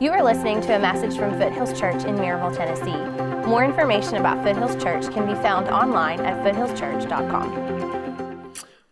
You are listening to a message from Foothills Church in Maryville, Tennessee. More information about Foothills Church can be found online at foothillschurch.com.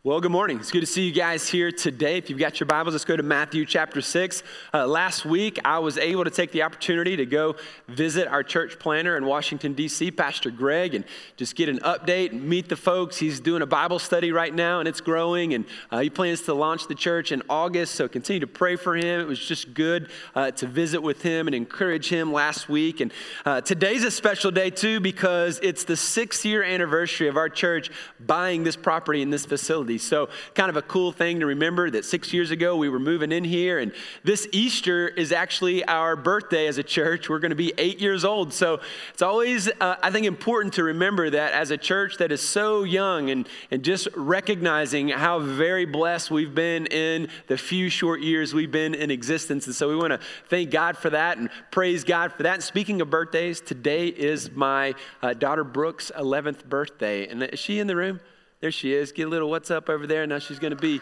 Well, good morning. It's good to see you guys here today. If you've got your Bibles, let's go to Matthew chapter 6. Uh, last week, I was able to take the opportunity to go visit our church planter in Washington, D.C., Pastor Greg, and just get an update and meet the folks. He's doing a Bible study right now, and it's growing, and uh, he plans to launch the church in August, so continue to pray for him. It was just good uh, to visit with him and encourage him last week. And uh, today's a special day, too, because it's the six year anniversary of our church buying this property in this facility. So, kind of a cool thing to remember that six years ago we were moving in here, and this Easter is actually our birthday as a church. We're going to be eight years old. So, it's always, uh, I think, important to remember that as a church that is so young and, and just recognizing how very blessed we've been in the few short years we've been in existence. And so, we want to thank God for that and praise God for that. And speaking of birthdays, today is my uh, daughter Brooke's 11th birthday. And is she in the room? There she is. Get a little what's up over there. Now she's going to be.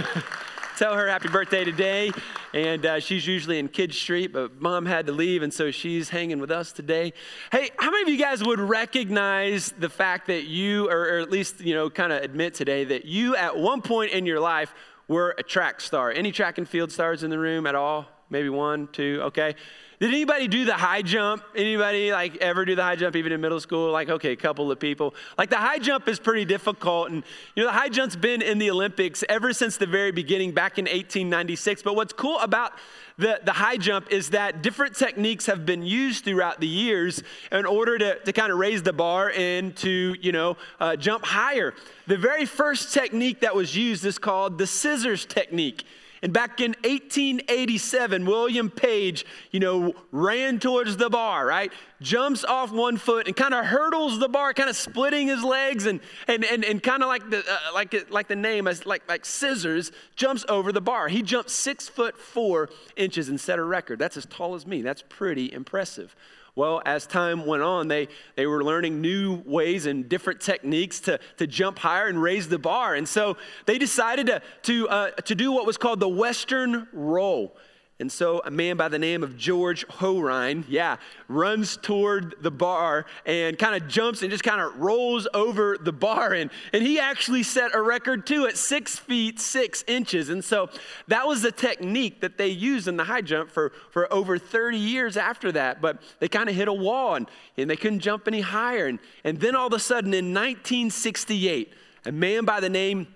Tell her happy birthday today. And uh, she's usually in Kids Street, but mom had to leave, and so she's hanging with us today. Hey, how many of you guys would recognize the fact that you, or, or at least, you know, kind of admit today that you at one point in your life were a track star? Any track and field stars in the room at all? Maybe one, two, okay. Did anybody do the high jump? Anybody like ever do the high jump even in middle school? Like, okay, a couple of people. Like the high jump is pretty difficult. And you know, the high jump's been in the Olympics ever since the very beginning back in 1896. But what's cool about the, the high jump is that different techniques have been used throughout the years in order to, to kind of raise the bar and to, you know, uh, jump higher. The very first technique that was used is called the scissors technique. And back in 1887, William Page, you know, ran towards the bar, right? Jumps off one foot and kind of hurdles the bar, kind of splitting his legs and, and, and, and kind of like the, uh, like, like the name, as like, like scissors, jumps over the bar. He jumped six foot four inches and set a record. That's as tall as me. That's pretty impressive. Well, as time went on, they, they were learning new ways and different techniques to, to jump higher and raise the bar. And so they decided to, to, uh, to do what was called the Western roll. And so a man by the name of George Horine, yeah, runs toward the bar and kind of jumps and just kind of rolls over the bar. And, and he actually set a record too at six feet six inches. And so that was the technique that they used in the high jump for, for over 30 years after that. But they kind of hit a wall and, and they couldn't jump any higher. And, and then all of a sudden in 1968, a man by the name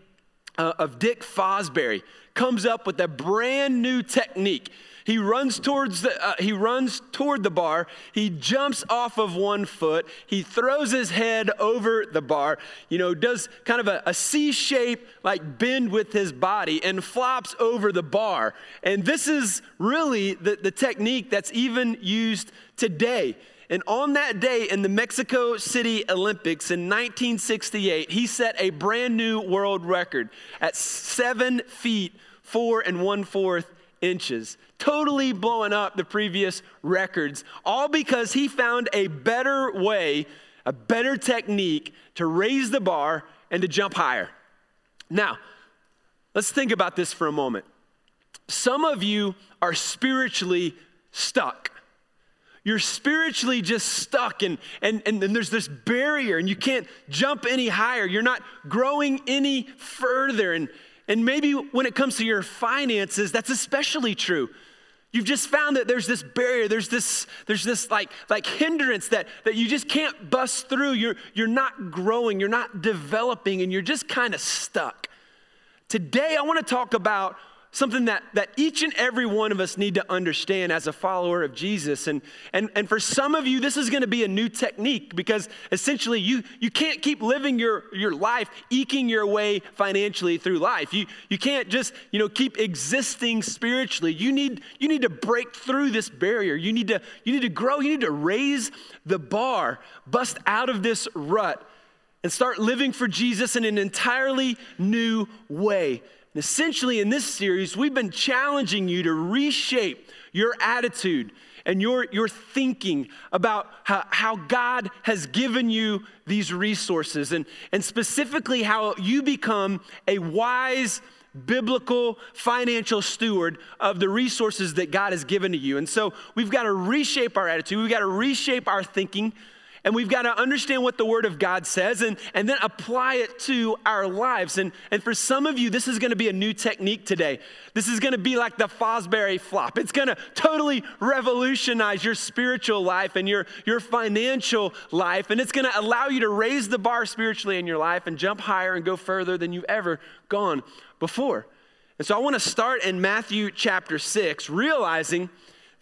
uh, of Dick Fosbury comes up with a brand new technique. He runs towards the, uh, he runs toward the bar. He jumps off of one foot. He throws his head over the bar. You know, does kind of a, a C shape like bend with his body and flops over the bar. And this is really the, the technique that's even used today. And on that day in the Mexico City Olympics in 1968, he set a brand new world record at seven feet, four and one fourth inches, totally blowing up the previous records, all because he found a better way, a better technique to raise the bar and to jump higher. Now, let's think about this for a moment. Some of you are spiritually stuck you're spiritually just stuck and, and, and, and there's this barrier and you can't jump any higher. You're not growing any further. And, and maybe when it comes to your finances, that's especially true. You've just found that there's this barrier, there's this, there's this like, like hindrance that, that you just can't bust through. You're, you're not growing, you're not developing, and you're just kind of stuck. Today, I want to talk about something that, that each and every one of us need to understand as a follower of Jesus. And, and, and for some of you, this is going to be a new technique because essentially you, you can't keep living your, your life eking your way financially through life. You, you can't just you know, keep existing spiritually. You need, you need to break through this barrier. You need, to, you need to grow. You need to raise the bar, bust out of this rut, and start living for Jesus in an entirely new way. And essentially, in this series, we've been challenging you to reshape your attitude and your, your thinking about how, how God has given you these resources, and, and specifically how you become a wise biblical financial steward of the resources that God has given to you. And so we've got to reshape our attitude, we've got to reshape our thinking and we've got to understand what the Word of God says and, and then apply it to our lives. And, and for some of you, this is going to be a new technique today. This is going to be like the Fosbury flop. It's going to totally revolutionize your spiritual life and your, your financial life. And it's going to allow you to raise the bar spiritually in your life and jump higher and go further than you've ever gone before. And so I want to start in Matthew chapter 6, realizing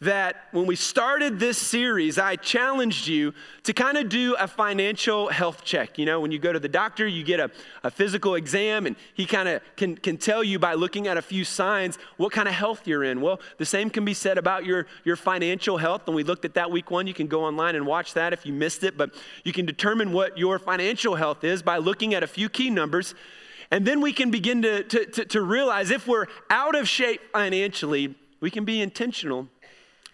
that when we started this series, I challenged you to kind of do a financial health check. You know, when you go to the doctor, you get a, a physical exam, and he kind of can, can tell you by looking at a few signs what kind of health you're in. Well, the same can be said about your, your financial health. And we looked at that week one. You can go online and watch that if you missed it, but you can determine what your financial health is by looking at a few key numbers. And then we can begin to, to, to, to realize if we're out of shape financially, we can be intentional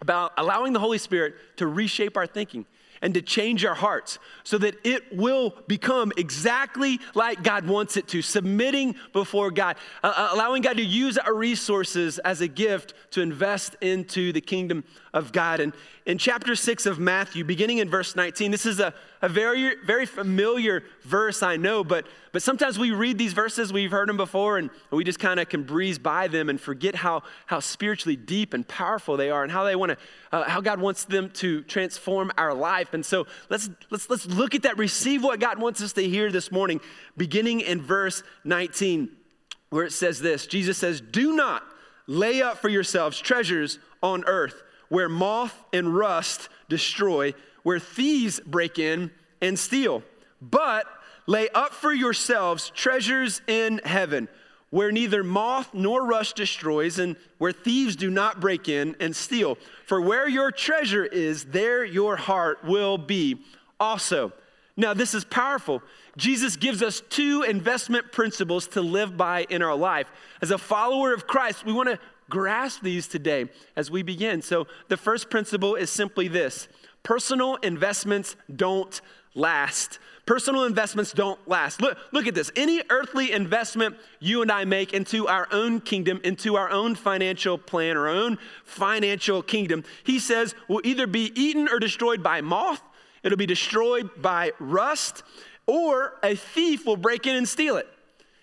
about allowing the Holy Spirit to reshape our thinking and to change our hearts so that it will become exactly like God wants it to, submitting before God, uh, uh, allowing God to use our resources as a gift to invest into the kingdom of God. And in chapter 6 of Matthew, beginning in verse 19, this is a, a very, very familiar verse, I know, but, but sometimes we read these verses, we've heard them before, and we just kind of can breeze by them and forget how, how spiritually deep and powerful they are and how they want to, uh, how God wants them to transform our life. And so let's, let's, let's look at that, receive what God wants us to hear this morning, beginning in verse 19, where it says this Jesus says, Do not lay up for yourselves treasures on earth where moth and rust destroy, where thieves break in and steal. But lay up for yourselves treasures in heaven, where neither moth nor rust destroys, and where thieves do not break in and steal. For where your treasure is, there your heart will be also. Now, this is powerful. Jesus gives us two investment principles to live by in our life. As a follower of Christ, we want to grasp these today as we begin. So, the first principle is simply this personal investments don't last. Personal investments don't last. Look, look at this. Any earthly investment you and I make into our own kingdom, into our own financial plan, our own financial kingdom, he says will either be eaten or destroyed by moth, it'll be destroyed by rust, or a thief will break in and steal it.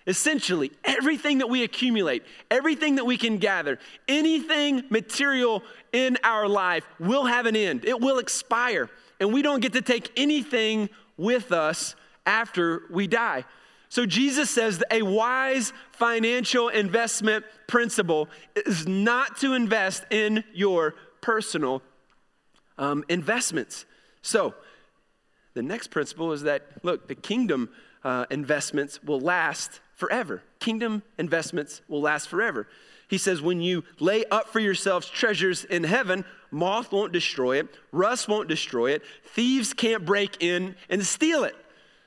Essentially, everything that we accumulate, everything that we can gather, anything material in our life will have an end. It will expire. And we don't get to take anything with us after we die. So Jesus says that a wise financial investment principle is not to invest in your personal um, investments. So the next principle is that, look, the kingdom uh, investments will last forever. Kingdom investments will last forever. He says, when you lay up for yourselves treasures in heaven, moth won't destroy it, rust won't destroy it, thieves can't break in and steal it.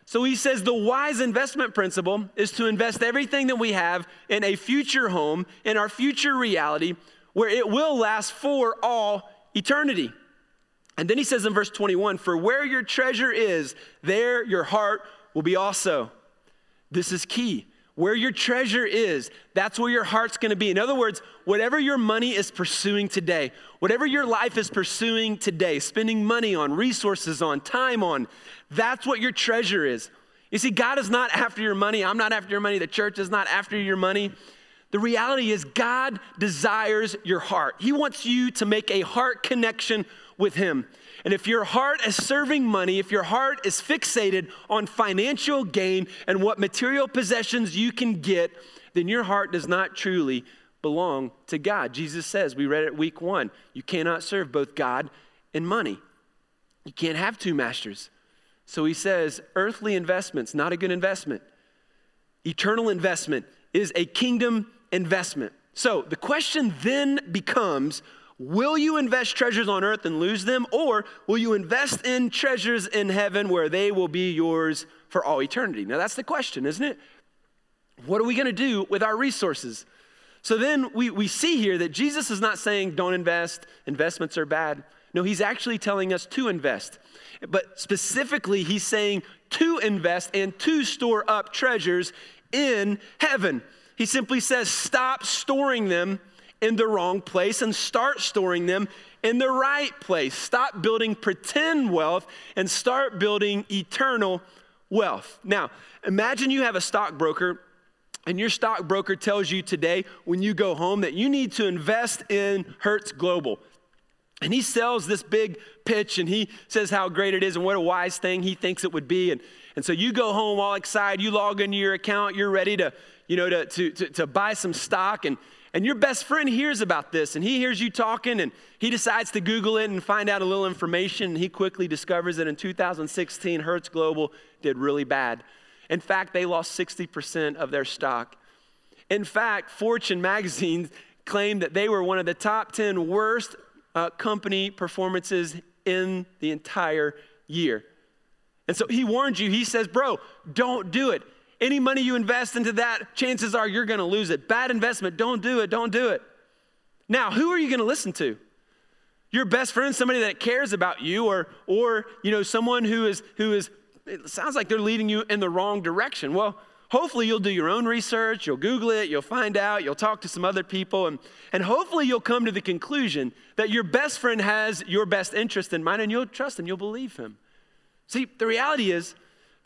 So he says the wise investment principle is to invest everything that we have in a future home, in our future reality, where it will last for all eternity. And then he says in verse 21 For where your treasure is, there your heart will be also. This is key. Where your treasure is, that's where your heart's gonna be. In other words, whatever your money is pursuing today, whatever your life is pursuing today, spending money on, resources on, time on, that's what your treasure is. You see, God is not after your money. I'm not after your money. The church is not after your money. The reality is, God desires your heart. He wants you to make a heart connection with Him. And if your heart is serving money, if your heart is fixated on financial gain and what material possessions you can get, then your heart does not truly belong to God. Jesus says, we read it week one, you cannot serve both God and money. You can't have two masters. So he says, earthly investment's not a good investment. Eternal investment is a kingdom investment. So the question then becomes Will you invest treasures on earth and lose them, or will you invest in treasures in heaven where they will be yours for all eternity? Now, that's the question, isn't it? What are we going to do with our resources? So then we, we see here that Jesus is not saying don't invest, investments are bad. No, he's actually telling us to invest. But specifically, he's saying to invest and to store up treasures in heaven. He simply says, stop storing them in the wrong place and start storing them in the right place. Stop building pretend wealth and start building eternal wealth. Now, imagine you have a stockbroker and your stockbroker tells you today when you go home that you need to invest in Hertz Global. And he sells this big pitch and he says how great it is and what a wise thing he thinks it would be. And, and so you go home all excited, you log into your account, you're ready to, you know, to, to, to, to buy some stock. And, and your best friend hears about this and he hears you talking and he decides to Google it and find out a little information. And he quickly discovers that in 2016, Hertz Global did really bad. In fact, they lost 60% of their stock. In fact, Fortune magazine claimed that they were one of the top 10 worst uh, company performances in the entire year. And so he warned you, he says, Bro, don't do it. Any money you invest into that, chances are you're gonna lose it. Bad investment, don't do it, don't do it. Now, who are you gonna listen to? Your best friend, somebody that cares about you, or, or you know, someone who is, who is, it sounds like they're leading you in the wrong direction. Well, hopefully you'll do your own research, you'll Google it, you'll find out, you'll talk to some other people, and, and hopefully you'll come to the conclusion that your best friend has your best interest in mind and you'll trust him, you'll believe him. See, the reality is,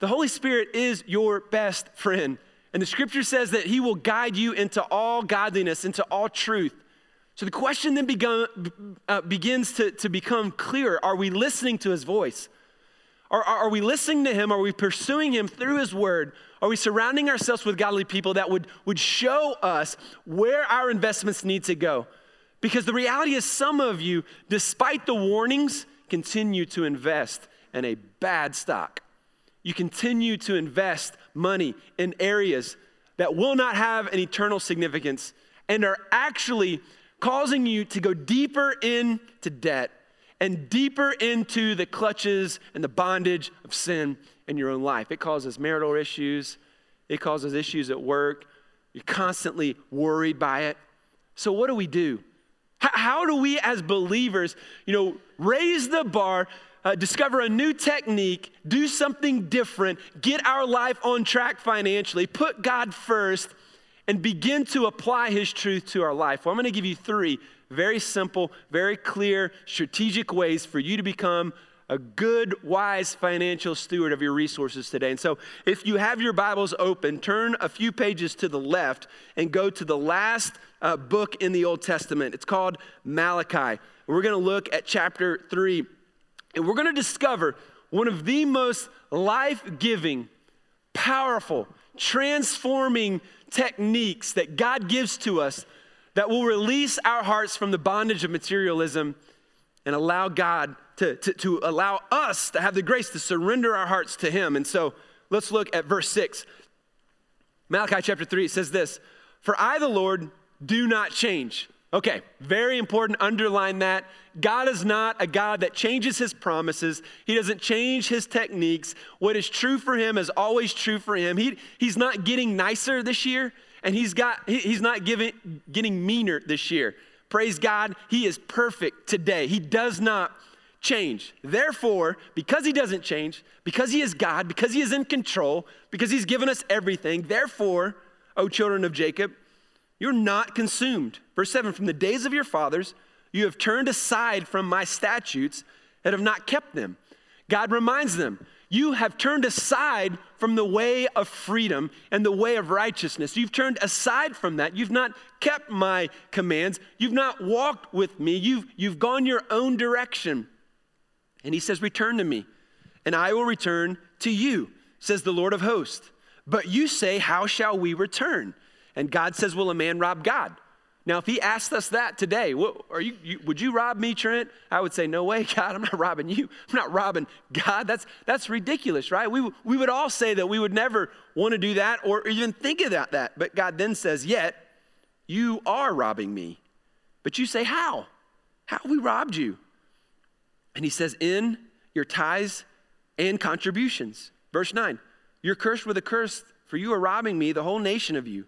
the Holy Spirit is your best friend. And the scripture says that he will guide you into all godliness, into all truth. So the question then begun, uh, begins to, to become clear Are we listening to his voice? Are, are, we listening to him? Are we pursuing him through his word? Are we surrounding ourselves with godly people that would, would show us where our investments need to go? Because the reality is, some of you, despite the warnings, continue to invest in a bad stock you continue to invest money in areas that will not have an eternal significance and are actually causing you to go deeper into debt and deeper into the clutches and the bondage of sin in your own life. It causes marital issues, it causes issues at work. You're constantly worried by it. So, what do we do? How do we, as believers, you know, raise the bar uh, discover a new technique, do something different, get our life on track financially, put God first, and begin to apply His truth to our life. Well, I'm going to give you three very simple, very clear, strategic ways for you to become a good, wise financial steward of your resources today. And so, if you have your Bibles open, turn a few pages to the left and go to the last uh, book in the Old Testament. It's called Malachi. We're going to look at chapter 3 and we're going to discover one of the most life giving, powerful, transforming techniques that God gives to us that will release our hearts from the bondage of materialism and allow God to, to, to, allow us to have the grace to surrender our hearts to Him. And so let's look at verse 6. Malachi chapter 3 it says this For I, the Lord, do not change. Okay, very important. Underline that. God is not a God that changes his promises. He doesn't change his techniques. What is true for him is always true for him. He, he's not getting nicer this year, and he's, got, he, he's not giving, getting meaner this year. Praise God, he is perfect today. He does not change. Therefore, because he doesn't change, because he is God, because he is in control, because he's given us everything, therefore, O children of Jacob, you're not consumed. Verse 7 From the days of your fathers, you have turned aside from my statutes and have not kept them. God reminds them, You have turned aside from the way of freedom and the way of righteousness. You've turned aside from that. You've not kept my commands. You've not walked with me. You've, you've gone your own direction. And he says, Return to me, and I will return to you, says the Lord of hosts. But you say, How shall we return? And God says, Will a man rob God? Now, if he asked us that today, are you, you, would you rob me, Trent? I would say, No way, God, I'm not robbing you. I'm not robbing God. That's, that's ridiculous, right? We, we would all say that we would never want to do that or even think about that. But God then says, Yet, you are robbing me. But you say, How? How we robbed you? And he says, In your tithes and contributions. Verse 9, You're cursed with a curse, for you are robbing me, the whole nation of you.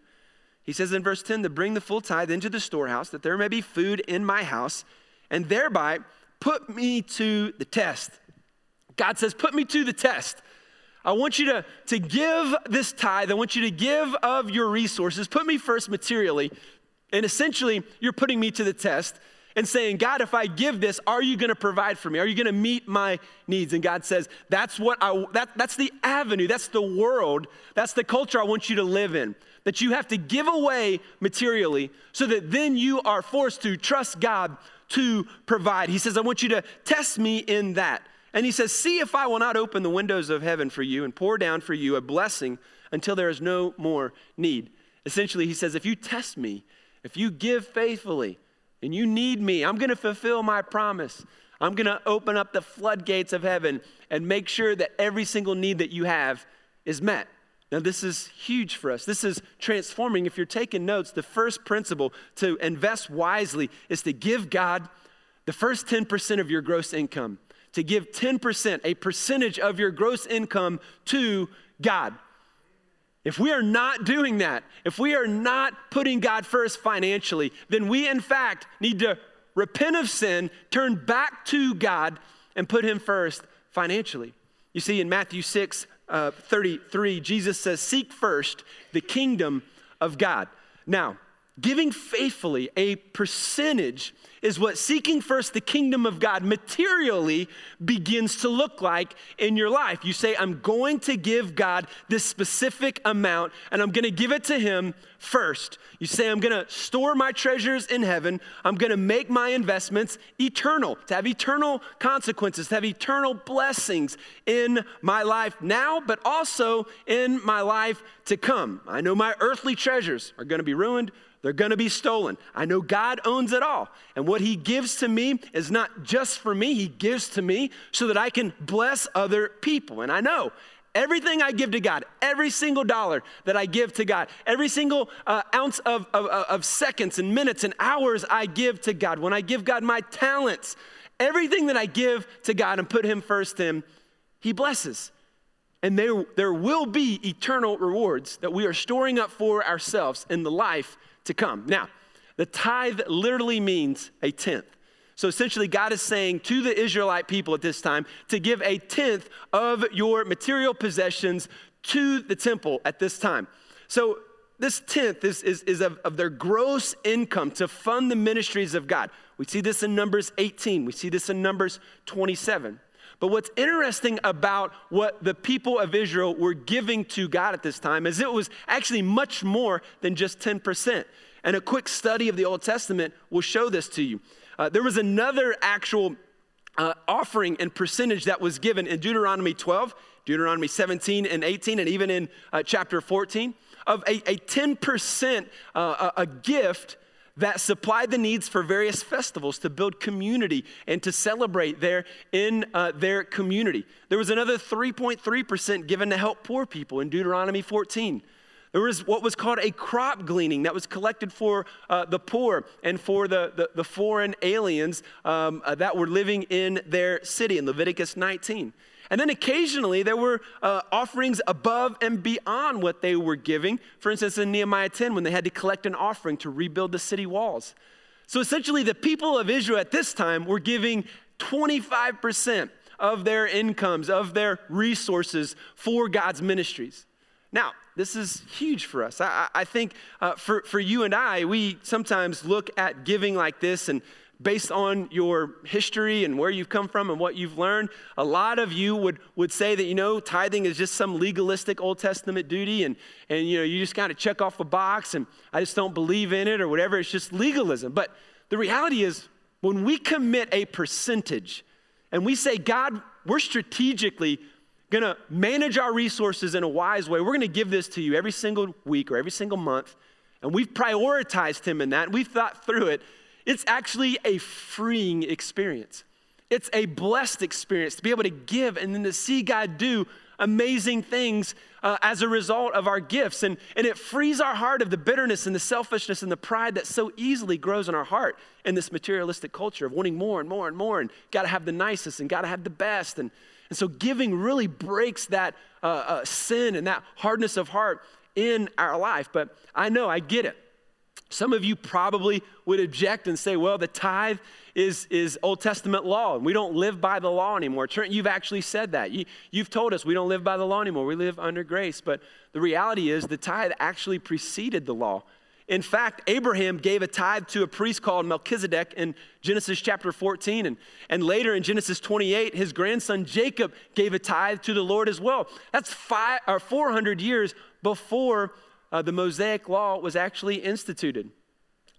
He says in verse 10 to bring the full tithe into the storehouse, that there may be food in my house, and thereby put me to the test. God says, Put me to the test. I want you to, to give this tithe. I want you to give of your resources. Put me first materially. And essentially, you're putting me to the test and saying, God, if I give this, are you going to provide for me? Are you going to meet my needs? And God says, that's what I, that, that's the avenue, that's the world, that's the culture I want you to live in. That you have to give away materially so that then you are forced to trust God to provide. He says, I want you to test me in that. And he says, See if I will not open the windows of heaven for you and pour down for you a blessing until there is no more need. Essentially, he says, If you test me, if you give faithfully, and you need me, I'm going to fulfill my promise. I'm going to open up the floodgates of heaven and make sure that every single need that you have is met. Now, this is huge for us. This is transforming. If you're taking notes, the first principle to invest wisely is to give God the first 10% of your gross income, to give 10%, a percentage of your gross income to God. If we are not doing that, if we are not putting God first financially, then we in fact need to repent of sin, turn back to God, and put Him first financially. You see, in Matthew 6 uh, 33, Jesus says, Seek first the kingdom of God. Now, giving faithfully a percentage is what seeking first the kingdom of God materially begins to look like in your life. You say, I'm going to give God this specific amount and I'm going to give it to Him first. You say, I'm going to store my treasures in heaven. I'm going to make my investments eternal, to have eternal consequences, to have eternal blessings in my life now, but also in my life to come. I know my earthly treasures are going to be ruined they're going to be stolen. I know God owns it all. And what He gives to me is not just for me, He gives to me so that I can bless other people. And I know everything I give to God, every single dollar that I give to God, every single uh, ounce of, of, of seconds and minutes and hours I give to God, when I give God my talents, everything that I give to God and put Him first in, He blesses. And there, there will be eternal rewards that we are storing up for ourselves in the life to come. Now, the tithe literally means a tenth. So essentially, God is saying to the Israelite people at this time to give a tenth of your material possessions to the temple at this time. So this tenth is, is, is of, of their gross income to fund the ministries of God. We see this in Numbers 18, we see this in Numbers 27. But what's interesting about what the people of Israel were giving to God at this time is it was actually much more than just 10%. And a quick study of the Old Testament will show this to you. Uh, there was another actual uh, offering and percentage that was given in Deuteronomy 12, Deuteronomy 17 and 18, and even in uh, chapter 14 of a, a 10% uh, a, a gift that supplied the needs for various festivals to build community and to celebrate there in uh, their community. There was another 3.3% given to help poor people in Deuteronomy 14. There was what was called a crop gleaning that was collected for uh, the poor and for the, the, the foreign aliens um, uh, that were living in their city in Leviticus 19. And then occasionally there were uh, offerings above and beyond what they were giving. For instance, in Nehemiah 10, when they had to collect an offering to rebuild the city walls. So essentially, the people of Israel at this time were giving 25% of their incomes, of their resources for God's ministries. Now, this is huge for us. I, I think uh, for, for you and I, we sometimes look at giving like this and based on your history and where you've come from and what you've learned, a lot of you would, would say that, you know, tithing is just some legalistic Old Testament duty and, and you know, you just kind of check off a box and I just don't believe in it or whatever. It's just legalism. But the reality is, when we commit a percentage and we say, God, we're strategically going to manage our resources in a wise way, we're going to give this to you every single week or every single month. And we've prioritized Him in that. We've thought through it. It's actually a freeing experience. It's a blessed experience to be able to give and then to see God do amazing things uh, as a result of our gifts. And, and it frees our heart of the bitterness and the selfishness and the pride that so easily grows in our heart in this materialistic culture of wanting more and more and more and got to have the nicest and got to have the best. And, and so giving really breaks that uh, uh, sin and that hardness of heart in our life. But I know, I get it. Some of you probably would object and say, well, the tithe is, is Old Testament law, and we don't live by the law anymore. Trent, you've actually said that. You, you've told us we don't live by the law anymore, we live under grace. But the reality is, the tithe actually preceded the law. In fact, Abraham gave a tithe to a priest called Melchizedek in Genesis chapter 14. And, and later in Genesis 28, his grandson Jacob gave a tithe to the Lord as well. That's five, or 400 years before uh, the Mosaic law was actually instituted.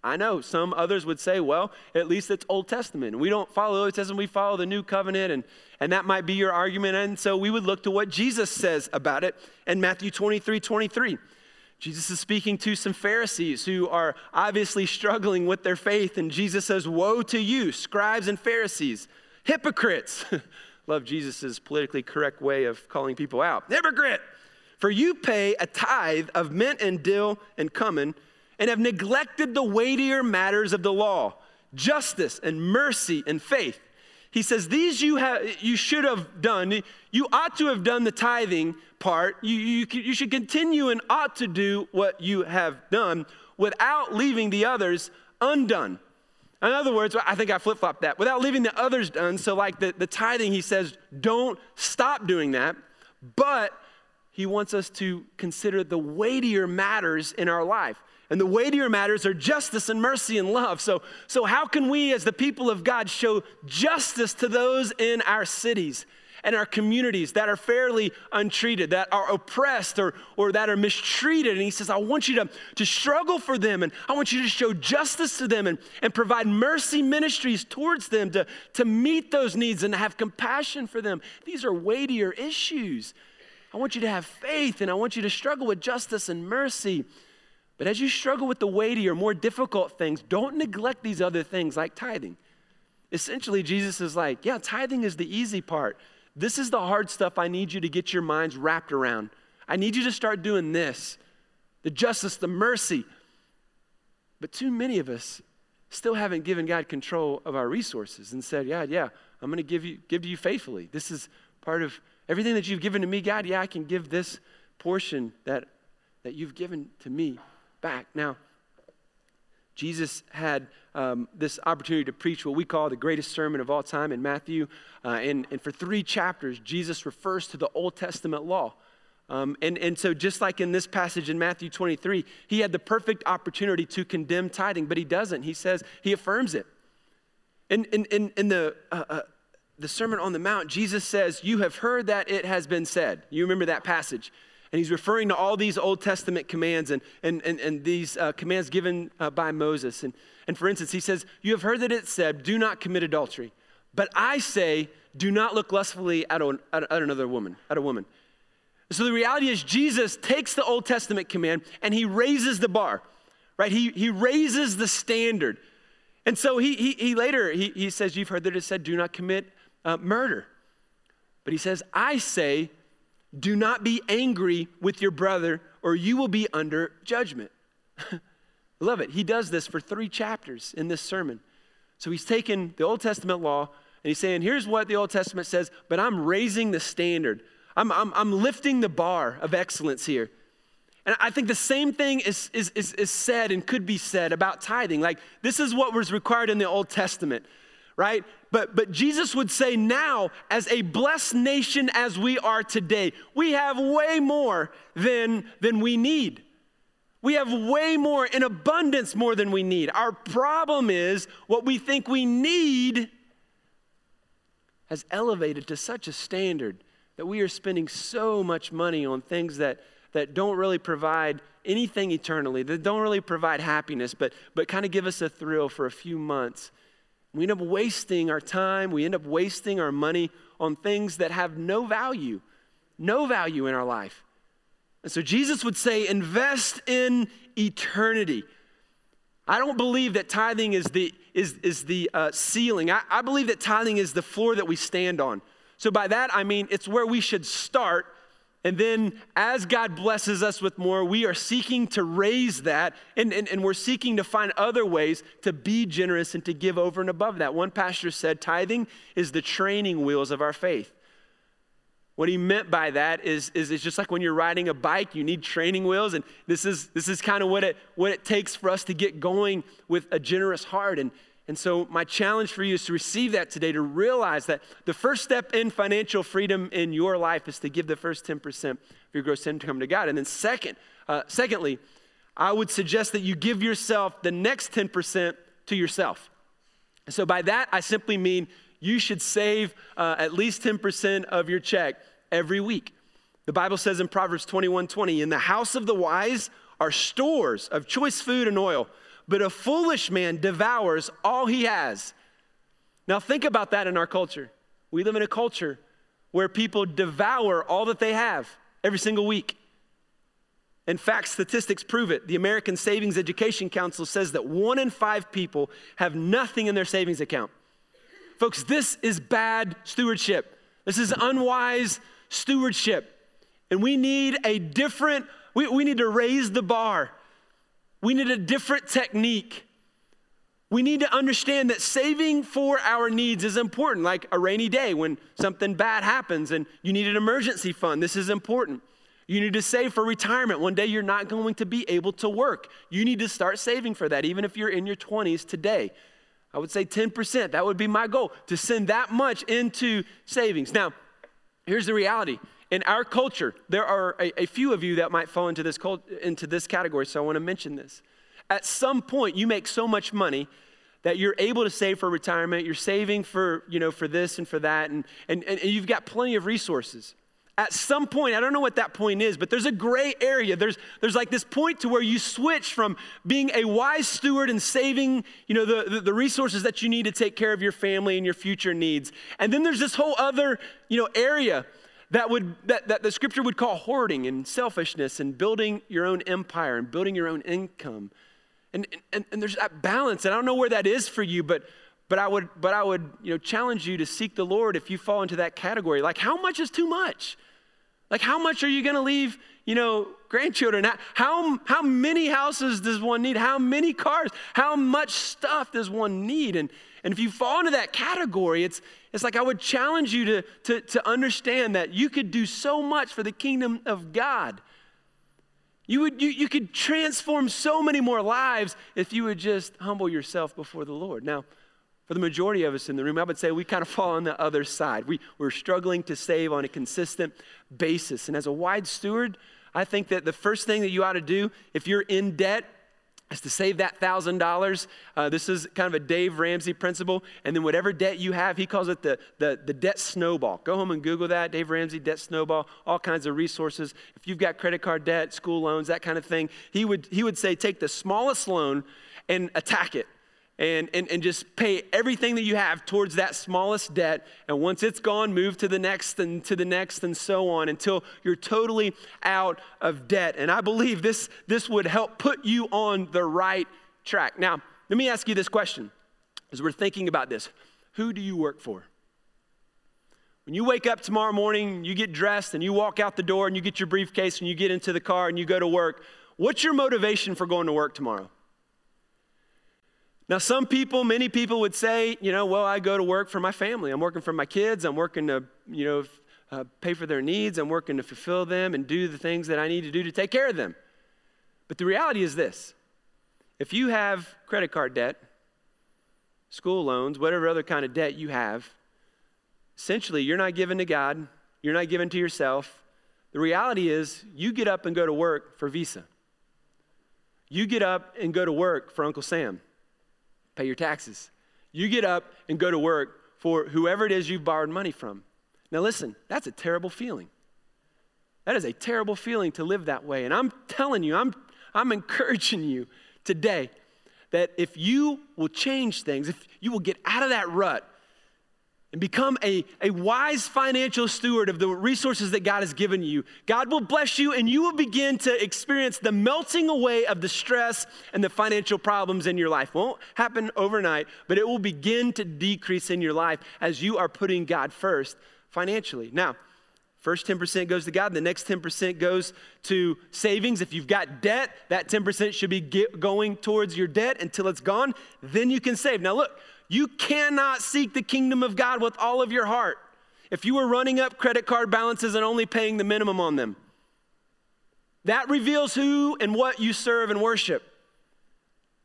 I know some others would say, well, at least it's Old Testament. We don't follow Old Testament, we follow the New Covenant, and, and that might be your argument. And so we would look to what Jesus says about it in Matthew 23 23. Jesus is speaking to some Pharisees who are obviously struggling with their faith, and Jesus says, Woe to you, scribes and Pharisees, hypocrites. Love Jesus' politically correct way of calling people out. Hypocrite! For you pay a tithe of mint and dill and cumin, and have neglected the weightier matters of the law, justice and mercy and faith. He says, These you, have, you should have done. You ought to have done the tithing part. You, you, you should continue and ought to do what you have done without leaving the others undone. In other words, I think I flip flopped that. Without leaving the others done. So, like the, the tithing, he says, don't stop doing that, but he wants us to consider the weightier matters in our life. And the weightier matters are justice and mercy and love. So, so how can we, as the people of God, show justice to those in our cities and our communities that are fairly untreated, that are oppressed or, or that are mistreated? And he says, I want you to, to struggle for them and I want you to show justice to them and, and provide mercy ministries towards them to, to meet those needs and have compassion for them. These are weightier issues. I want you to have faith and I want you to struggle with justice and mercy. But as you struggle with the weightier, more difficult things, don't neglect these other things like tithing. Essentially, Jesus is like, yeah, tithing is the easy part. This is the hard stuff I need you to get your minds wrapped around. I need you to start doing this the justice, the mercy. But too many of us still haven't given God control of our resources and said, yeah, yeah, I'm going to give you give to you faithfully. This is part of Everything that you've given to me, God, yeah, I can give this portion that, that you've given to me back. Now, Jesus had um, this opportunity to preach what we call the greatest sermon of all time in Matthew. Uh, and, and for three chapters, Jesus refers to the Old Testament law. Um, and, and so, just like in this passage in Matthew 23, he had the perfect opportunity to condemn tithing, but he doesn't. He says, he affirms it. In, in, in, in the uh, uh, the Sermon on the Mount, Jesus says, You have heard that it has been said. You remember that passage. And he's referring to all these Old Testament commands and, and, and, and these uh, commands given uh, by Moses. And, and for instance, he says, You have heard that it said, Do not commit adultery. But I say, Do not look lustfully at, a, at another woman, at a woman. So the reality is, Jesus takes the Old Testament command and he raises the bar, right? He, he raises the standard. And so he, he, he later, he, he says, You've heard that it said, Do not commit uh, murder. But he says, I say, do not be angry with your brother, or you will be under judgment. Love it. He does this for three chapters in this sermon. So he's taken the Old Testament law and he's saying, here's what the Old Testament says, but I'm raising the standard. I'm, I'm, I'm lifting the bar of excellence here. And I think the same thing is, is, is, is said and could be said about tithing. Like, this is what was required in the Old Testament right? But, but Jesus would say now, as a blessed nation as we are today, we have way more than, than we need. We have way more in abundance more than we need. Our problem is what we think we need has elevated to such a standard that we are spending so much money on things that, that don't really provide anything eternally, that don't really provide happiness, but, but kind of give us a thrill for a few months. We end up wasting our time, we end up wasting our money on things that have no value, no value in our life. And so Jesus would say, invest in eternity. I don't believe that tithing is the, is, is the uh, ceiling. I, I believe that tithing is the floor that we stand on. So, by that, I mean it's where we should start and then, as God blesses us with more, we are seeking to raise that, and, and, and, we're seeking to find other ways to be generous and to give over and above that. One pastor said, Tithing is the training wheels of our faith. What he meant by that is, is it's just like when you're riding a bike, you need training wheels, and this is this is kind of what it what it takes for us to get going with a generous heart. And and so my challenge for you is to receive that today, to realize that the first step in financial freedom in your life is to give the first 10% of your gross income to God. And then second, uh, secondly, I would suggest that you give yourself the next 10% to yourself. And So by that, I simply mean you should save uh, at least 10% of your check every week. The Bible says in Proverbs 21 20, in the house of the wise are stores of choice food and oil, but a foolish man devours all he has. Now, think about that in our culture. We live in a culture where people devour all that they have every single week. In fact, statistics prove it. The American Savings Education Council says that one in five people have nothing in their savings account. Folks, this is bad stewardship. This is unwise stewardship. And we need a different, we, we need to raise the bar. We need a different technique. We need to understand that saving for our needs is important, like a rainy day when something bad happens and you need an emergency fund. This is important. You need to save for retirement. One day you're not going to be able to work. You need to start saving for that, even if you're in your 20s today. I would say 10%. That would be my goal to send that much into savings. Now, here's the reality. In our culture, there are a, a few of you that might fall into this, cult, into this category, so I want to mention this. At some point, you make so much money that you're able to save for retirement, you're saving for, you know, for this and for that, and, and, and you've got plenty of resources at some point, I don't know what that point is, but there's a gray area. There's, there's like this point to where you switch from being a wise steward and saving, you know, the, the, the, resources that you need to take care of your family and your future needs. And then there's this whole other, you know, area that would that, that the scripture would call hoarding and selfishness and building your own empire and building your own income. And, and, and there's that balance. And I don't know where that is for you, but but I would, but I would, you know, challenge you to seek the Lord if you fall into that category. Like, how much is too much? Like, how much are you going to leave, you know, grandchildren? How, how many houses does one need? How many cars? How much stuff does one need? And, and if you fall into that category, it's, it's like I would challenge you to, to, to understand that you could do so much for the kingdom of God. You, would, you, you could transform so many more lives if you would just humble yourself before the Lord. Now, for the majority of us in the room, I would say we kind of fall on the other side. We, we're struggling to save on a consistent basis. And as a wise steward, I think that the first thing that you ought to do if you're in debt is to save that thousand uh, dollars. This is kind of a Dave Ramsey principle. And then whatever debt you have, he calls it the, the, the debt snowball. Go home and Google that, Dave Ramsey, debt snowball, all kinds of resources. If you've got credit card debt, school loans, that kind of thing, he would, he would say take the smallest loan and attack it and, and, and just pay everything that you have towards that smallest debt. And once it's gone, move to the next and to the next and so on until you're totally out of debt. And I believe this, this would help put you on the right track. Now, let me ask you this question as we're thinking about this Who do you work for? When you wake up tomorrow morning, you get dressed and you walk out the door and you get your briefcase and you get into the car and you go to work, what's your motivation for going to work tomorrow? Now, some people, many people would say, you know, well, I go to work for my family. I'm working for my kids. I'm working to, you know, uh, pay for their needs. I'm working to fulfill them and do the things that I need to do to take care of them. But the reality is this if you have credit card debt, school loans, whatever other kind of debt you have, essentially you're not giving to God, you're not giving to yourself. The reality is you get up and go to work for Visa. You get up and go to work for Uncle Sam pay your taxes. You get up and go to work for whoever it is you've borrowed money from. Now, listen, that's a terrible feeling. That is a terrible feeling to live that way. And I'm telling you, I'm, I'm encouraging you today that if you will change things, if you will get out of that rut, and become a, a wise financial steward of the resources that God has given you, God will bless you and you will begin to experience the melting away of the stress and the financial problems in your life. Won't happen overnight, but it will begin to decrease in your life as you are putting God first financially. Now, First 10% goes to God, the next 10% goes to savings. If you've got debt, that 10% should be going towards your debt until it's gone. Then you can save. Now, look, you cannot seek the kingdom of God with all of your heart if you were running up credit card balances and only paying the minimum on them. That reveals who and what you serve and worship.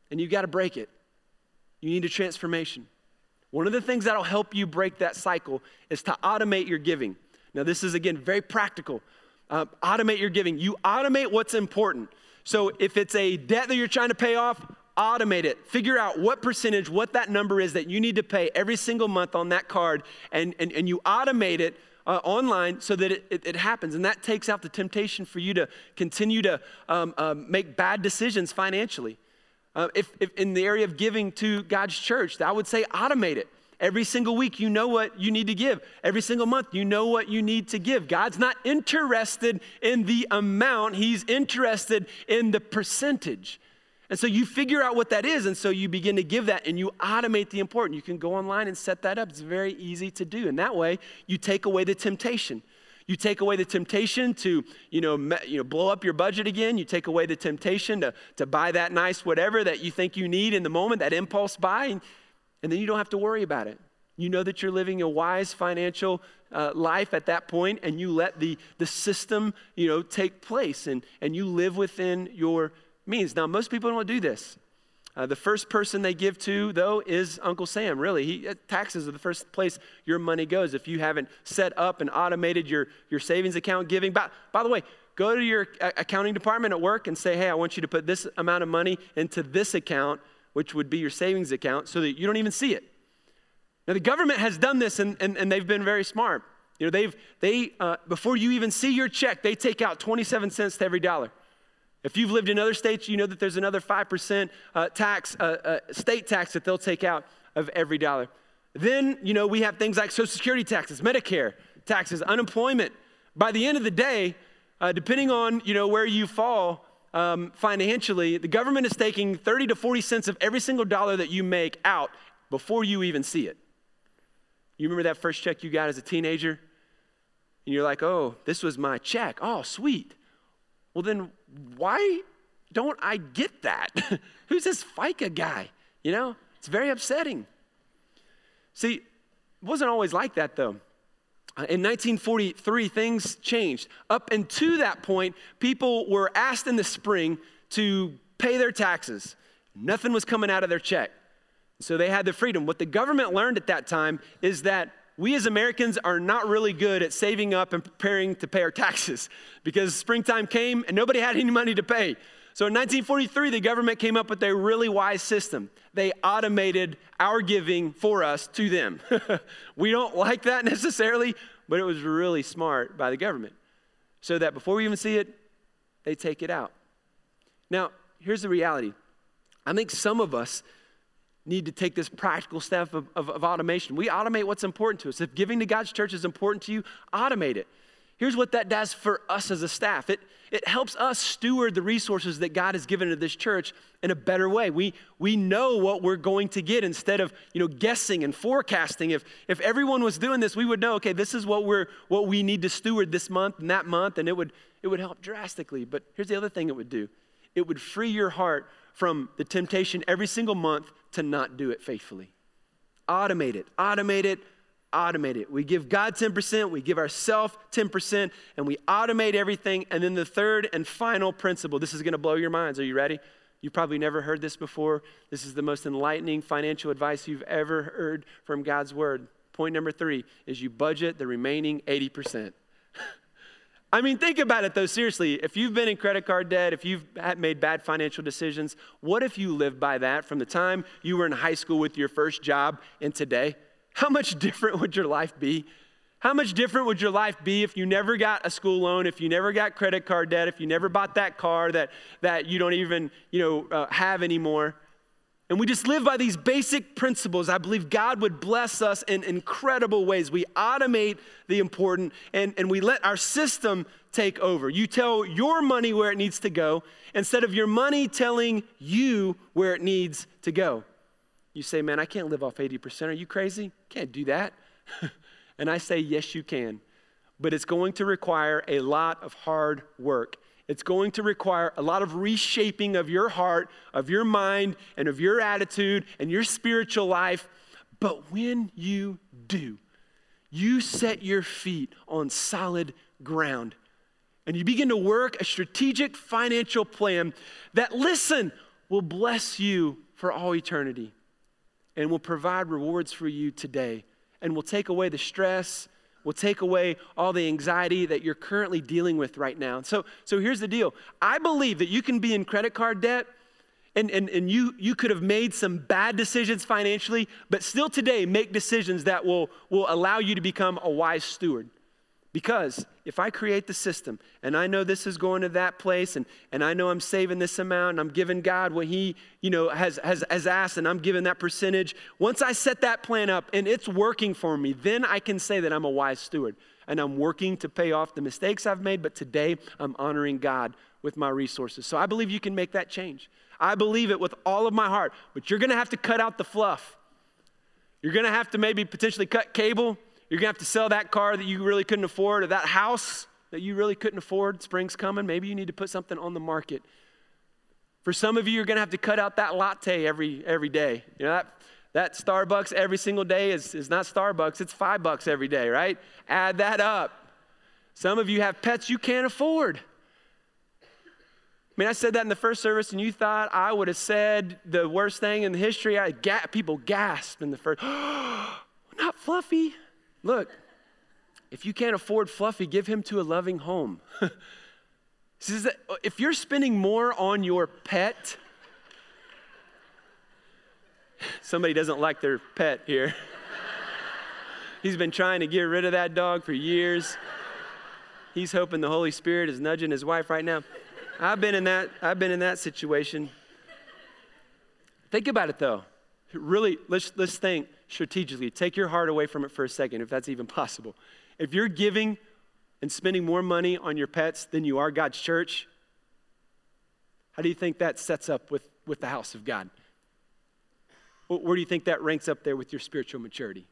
And you've got to break it. You need a transformation. One of the things that'll help you break that cycle is to automate your giving. Now, this is again very practical. Uh, automate your giving. You automate what's important. So, if it's a debt that you're trying to pay off, automate it. Figure out what percentage, what that number is that you need to pay every single month on that card, and, and, and you automate it uh, online so that it, it, it, happens. And that takes out the temptation for you to continue to um, um, make bad decisions financially. Uh, if, if in the area of giving to God's church, I would say automate it. Every single week, you know what you need to give. Every single month, you know what you need to give. God's not interested in the amount, He's interested in the percentage. And so you figure out what that is, and so you begin to give that and you automate the important. You can go online and set that up. It's very easy to do. And that way, you take away the temptation. You take away the temptation to, you know, me, you know, blow up your budget again. You take away the temptation to, to buy that nice whatever that you think you need in the moment, that impulse buy, and, and then you don't have to worry about it. You know that you're living a wise financial uh, life at that point, and you let the, the system, you know, take place, and, and you live within your means. Now, most people don't do this. Uh, the first person they give to, though, is Uncle Sam, really. He, uh, taxes are the first place your money goes. If you haven't set up and automated your, your savings account giving, by, by the way, go to your accounting department at work and say, hey, I want you to put this amount of money into this account, which would be your savings account, so that you don't even see it. Now, the government has done this and, and, and they've been very smart. You know, they've, they, uh, before you even see your check, they take out 27 cents to every dollar. If you've lived in other states, you know that there's another 5% uh, tax, uh, uh, state tax that they'll take out of every dollar. Then, you know, we have things like Social Security taxes, Medicare taxes, unemployment. By the end of the day, uh, depending on, you know, where you fall um, financially, the government is taking 30 to 40 cents of every single dollar that you make out before you even see it. You remember that first check you got as a teenager? And you're like, oh, this was my check. Oh, sweet. Well, then why don't I get that? Who's this FICA guy? You know, it's very upsetting. See, it wasn't always like that though. In 1943, things changed. Up until that point, people were asked in the spring to pay their taxes. Nothing was coming out of their check. So they had the freedom. What the government learned at that time is that we as Americans are not really good at saving up and preparing to pay our taxes because springtime came and nobody had any money to pay. So in 1943, the government came up with a really wise system. They automated our giving for us to them. we don't like that necessarily, but it was really smart by the government. So that before we even see it, they take it out. Now, here's the reality I think some of us need to take this practical step of, of, of, automation. We automate what's important to us. If giving to God's church is important to you, automate it. Here's what that does for us as a staff it, it helps us steward the resources that God has given to this church in a better way. We, we know what we're going to get instead of you know, guessing and forecasting. If, if everyone was doing this, we would know, okay, this is what, we're, what we need to steward this month and that month, and it would, it would help drastically. But here's the other thing it would do it would free your heart from the temptation every single month to not do it faithfully. Automate it, automate it, automate it. We give God 10%, we give ourselves 10%, and we automate everything. And then the third and final principle this is going to blow your minds. Are you ready? You've probably never heard this before. This is the most enlightening financial advice you've ever heard from God's word. Point number three is you budget the remaining 80%. I mean, think about it though, seriously. If you've been in credit card debt, if you've made bad financial decisions, what if you lived by that from the time you were in high school with your first job and today? How much different would your life be? How much different would your life be if you never got a school loan, if you never got credit card debt, if you never bought that car that, that you don't even you know, uh, have anymore? And we just live by these basic principles, I believe God would bless us in incredible ways. We automate the important and, and we let our system take over. You tell your money where it needs to go instead of your money telling you where it needs to go. You say, Man, I can't live off 80%. Are you crazy? Can't do that. and I say, Yes, you can. But it's going to require a lot of hard work. It's going to require a lot of reshaping of your heart, of your mind, and of your attitude and your spiritual life. But when you do, you set your feet on solid ground and you begin to work a strategic financial plan that, listen, will bless you for all eternity and will provide rewards for you today and will take away the stress, will take away all the anxiety that you're currently dealing with right now. So, so here's the deal I believe that you can be in credit card debt. And, and, and you, you could have made some bad decisions financially, but still today make decisions that will, will allow you to become a wise steward. Because if I create the system and I know this is going to that place and, and I know I'm saving this amount and I'm giving God what He you know, has, has, has asked and I'm giving that percentage, once I set that plan up and it's working for me, then I can say that I'm a wise steward and I'm working to pay off the mistakes I've made, but today I'm honoring God with my resources. So I believe you can make that change. I believe it with all of my heart, but you're gonna have to cut out the fluff. You're gonna have to maybe potentially cut cable. You're going to have to sell that car that you really couldn't afford or that house that you really couldn't afford. Spring's coming. Maybe you need to put something on the market. For some of you, you're going to have to cut out that latte every, every day. You know, that, that Starbucks every single day is, is not Starbucks, it's five bucks every day, right? Add that up. Some of you have pets you can't afford. I mean, I said that in the first service, and you thought I would have said the worst thing in the history. I, ga- people gasped in the first. not Fluffy. Look, if you can't afford Fluffy, give him to a loving home. if you're spending more on your pet, somebody doesn't like their pet here. He's been trying to get rid of that dog for years. He's hoping the Holy Spirit is nudging his wife right now. I've been in that, I've been in that situation. Think about it though. Really, let's, let's think strategically. Take your heart away from it for a second, if that's even possible. If you're giving and spending more money on your pets than you are God's church, how do you think that sets up with, with the house of God? Where do you think that ranks up there with your spiritual maturity?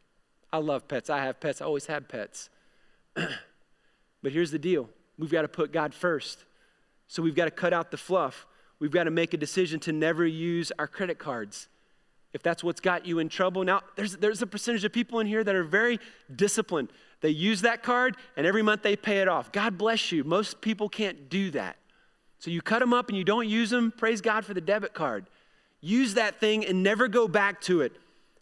I love pets. I have pets. I always had pets. but here's the deal we've got to put God first. So we've got to cut out the fluff. We've got to make a decision to never use our credit cards if that's what's got you in trouble. Now, there's, there's a percentage of people in here that are very disciplined. They use that card and every month they pay it off. God bless you. Most people can't do that. So you cut them up and you don't use them. Praise God for the debit card. Use that thing and never go back to it.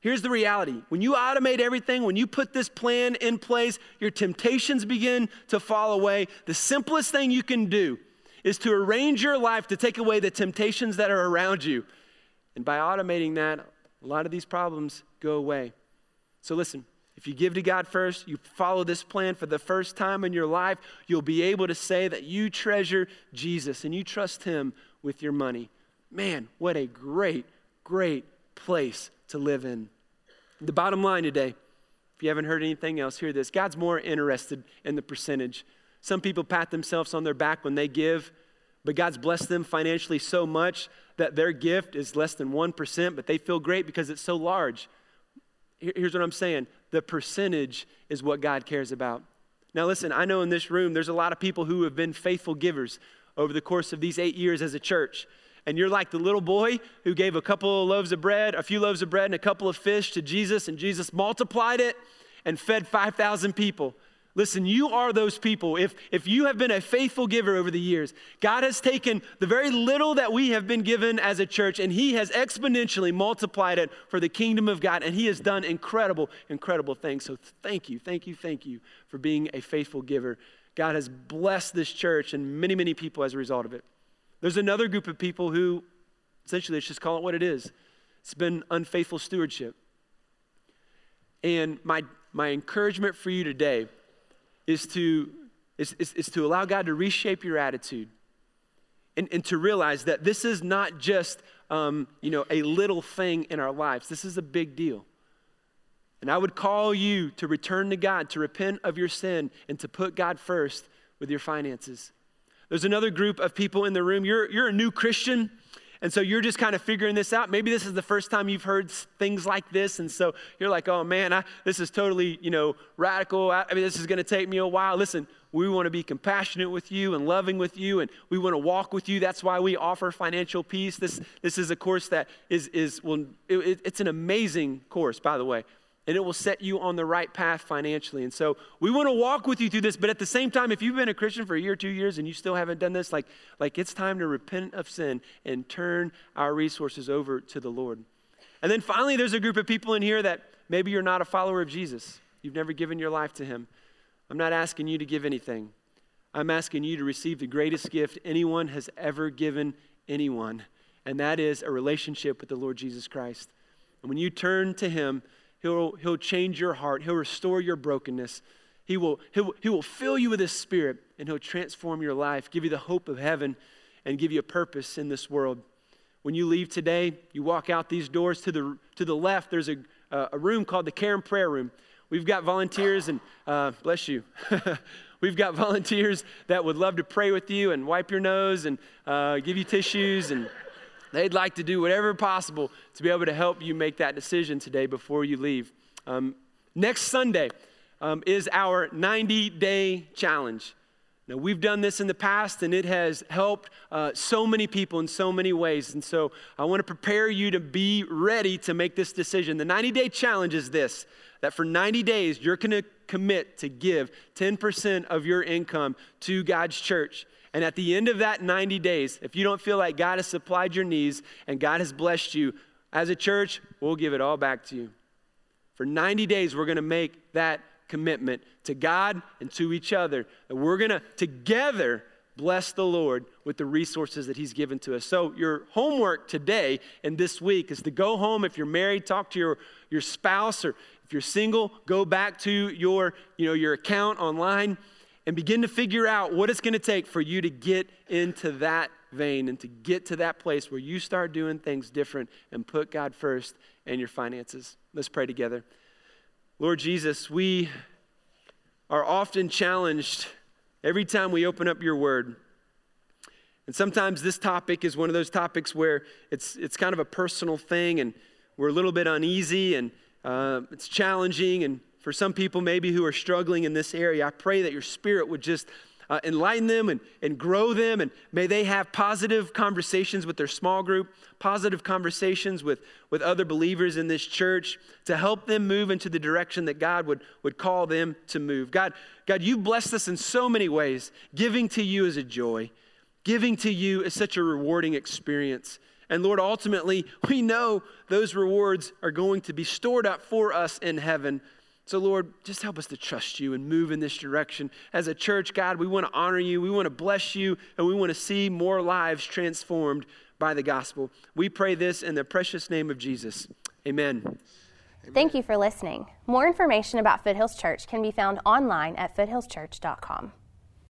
Here's the reality when you automate everything, when you put this plan in place, your temptations begin to fall away. The simplest thing you can do is to arrange your life to take away the temptations that are around you. And by automating that, a lot of these problems go away. So listen, if you give to God first, you follow this plan for the first time in your life, you'll be able to say that you treasure Jesus and you trust Him with your money. Man, what a great, great place to live in. The bottom line today, if you haven't heard anything else, hear this God's more interested in the percentage. Some people pat themselves on their back when they give, but God's blessed them financially so much that their gift is less than 1%, but they feel great because it's so large. Here's what I'm saying the percentage is what God cares about. Now, listen, I know in this room there's a lot of people who have been faithful givers over the course of these eight years as a church. And you're like the little boy who gave a couple of loaves of bread, a few loaves of bread, and a couple of fish to Jesus, and Jesus multiplied it and fed 5,000 people. Listen, you are those people. If, if you have been a faithful giver over the years, God has taken the very little that we have been given as a church and He has exponentially multiplied it for the kingdom of God. And He has done incredible, incredible things. So thank you, thank you, thank you for being a faithful giver. God has blessed this church and many, many people as a result of it. There's another group of people who, essentially, let's just call it what it is it's been unfaithful stewardship. And my, my encouragement for you today is to, is, is, is to allow God to reshape your attitude and, and to realize that this is not just um, you know, a little thing in our lives. This is a big deal. And I would call you to return to God, to repent of your sin, and to put God first with your finances. There's another group of people in the room. You're, you're a new Christian. And so you're just kind of figuring this out. Maybe this is the first time you've heard things like this. And so you're like, oh man, I, this is totally, you know, radical. I, I mean, this is going to take me a while. Listen, we want to be compassionate with you and loving with you, and we want to walk with you. That's why we offer financial peace. This, this is a course that is, is well, it, it's an amazing course, by the way. And it will set you on the right path financially. And so we want to walk with you through this, but at the same time, if you've been a Christian for a year, two years, and you still haven't done this, like, like it's time to repent of sin and turn our resources over to the Lord. And then finally, there's a group of people in here that maybe you're not a follower of Jesus. You've never given your life to him. I'm not asking you to give anything. I'm asking you to receive the greatest gift anyone has ever given anyone, and that is a relationship with the Lord Jesus Christ. And when you turn to him, he'll, he'll change your heart, he'll restore your brokenness. He will, he, will, he will fill you with his spirit, and he'll transform your life, give you the hope of heaven, and give you a purpose in this world. When you leave today, you walk out these doors to the, to the left, there's a, a room called the Care and Prayer Room. We've got volunteers, and uh, bless you. We've got volunteers that would love to pray with you and wipe your nose and uh, give you tissues, and they'd like to do whatever possible to be able to help you make that decision today before you leave. Um, next Sunday um, is our 90 day challenge. Now, we've done this in the past and it has helped uh, so many people in so many ways. And so I want to prepare you to be ready to make this decision. The 90 day challenge is this that for 90 days, you're going to commit to give 10% of your income to God's church. And at the end of that 90 days, if you don't feel like God has supplied your needs and God has blessed you, as a church, we'll give it all back to you. For 90 days, we're going to make that commitment to God and to each other. And we're going to together bless the Lord with the resources that He's given to us. So, your homework today and this week is to go home. If you're married, talk to your, your spouse, or if you're single, go back to your, you know, your account online and begin to figure out what it's going to take for you to get into that vein and to get to that place where you start doing things different and put God first in your finances. Let's pray together. Lord Jesus, we are often challenged every time we open up your word. And sometimes this topic is one of those topics where it's, it's kind of a personal thing and we're a little bit uneasy and uh, it's challenging. And for some people, maybe who are struggling in this area, I pray that your spirit would just uh, enlighten them and, and grow them. And may they have positive conversations with their small group, positive conversations with, with other believers in this church to help them move into the direction that God would, would call them to move. God, God, you blessed us in so many ways. Giving to you is a joy, giving to you is such a rewarding experience. And Lord, ultimately, we know those rewards are going to be stored up for us in heaven. So, Lord, just help us to trust you and move in this direction. As a church, God, we want to honor you, we want to bless you, and we want to see more lives transformed by the gospel. We pray this in the precious name of Jesus. Amen. Amen. Thank you for listening. More information about Foothills Church can be found online at foothillschurch.com.